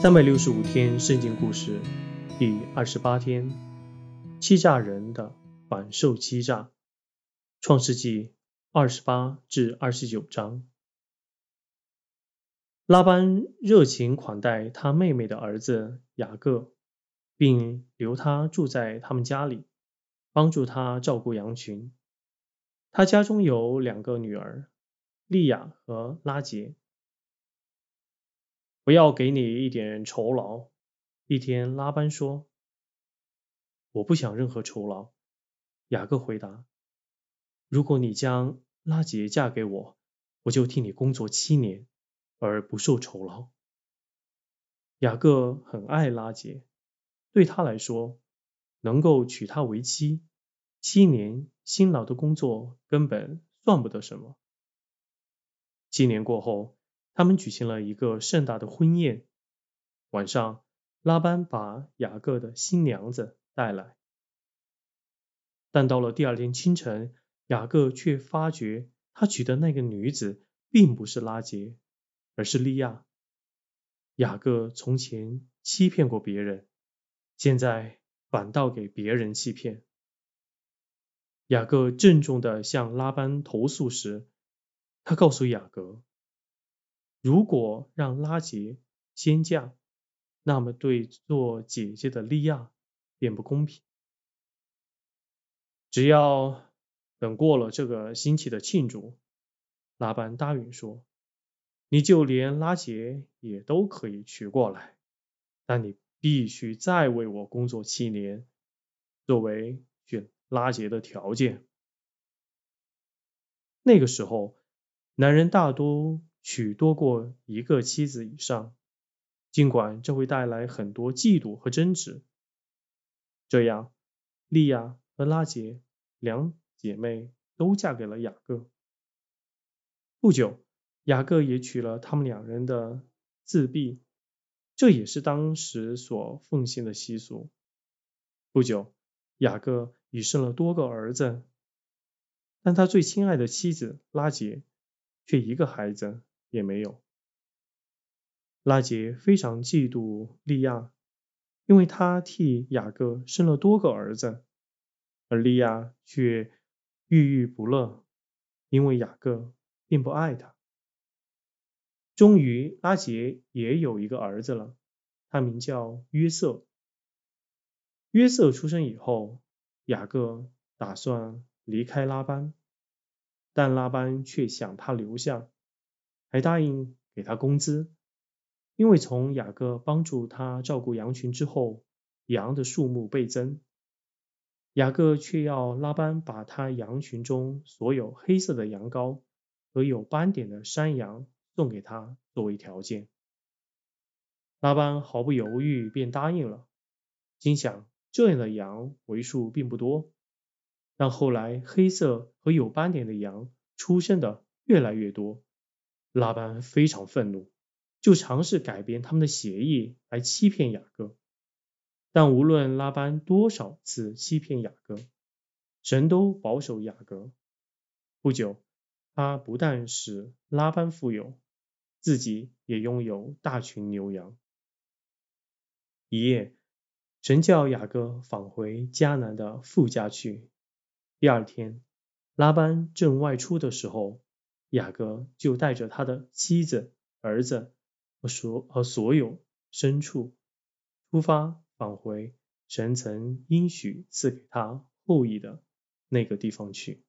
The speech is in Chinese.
三百六十五天圣经故事第二十八天，欺诈人的反受欺诈。创世纪二十八至二十九章。拉班热情款待他妹妹的儿子雅各，并留他住在他们家里，帮助他照顾羊群。他家中有两个女儿，利亚和拉杰。不要给你一点酬劳。一天，拉班说：“我不想任何酬劳。”雅各回答：“如果你将拉杰嫁给我，我就替你工作七年，而不受酬劳。”雅各很爱拉杰，对他来说，能够娶她为妻，七年辛劳的工作根本算不得什么。七年过后。他们举行了一个盛大的婚宴。晚上，拉班把雅各的新娘子带来，但到了第二天清晨，雅各却发觉他娶的那个女子并不是拉杰，而是利亚。雅各从前欺骗过别人，现在反倒给别人欺骗。雅各郑重地向拉班投诉时，他告诉雅各。如果让拉杰先嫁，那么对做姐姐的利亚便不公平。只要等过了这个星期的庆祝，拉班答应说，你就连拉杰也都可以娶过来，但你必须再为我工作七年，作为选拉杰的条件。那个时候，男人大多。娶多过一个妻子以上，尽管这会带来很多嫉妒和争执。这样，莉亚和拉杰两姐妹都嫁给了雅各。不久，雅各也娶了他们两人的自婢，这也是当时所奉行的习俗。不久，雅各已生了多个儿子，但他最亲爱的妻子拉杰却一个孩子。也没有。拉杰非常嫉妒利亚，因为他替雅各生了多个儿子，而利亚却郁郁不乐，因为雅各并不爱他。终于，拉杰也有一个儿子了，他名叫约瑟。约瑟出生以后，雅各打算离开拉班，但拉班却想他留下。还答应给他工资，因为从雅各帮助他照顾羊群之后，羊的数目倍增。雅各却要拉班把他羊群中所有黑色的羊羔和有斑点的山羊送给他作为条件。拉班毫不犹豫便答应了，心想这样的羊为数并不多。但后来黑色和有斑点的羊出生的越来越多。拉班非常愤怒，就尝试改变他们的协议来欺骗雅各。但无论拉班多少次欺骗雅各，神都保守雅各。不久，他不但使拉班富有，自己也拥有大群牛羊。一夜，神叫雅各返回迦南的富家去。第二天，拉班正外出的时候。雅各就带着他的妻子、儿子和所和所有牲畜出发返回神曾应许赐给他后裔的那个地方去。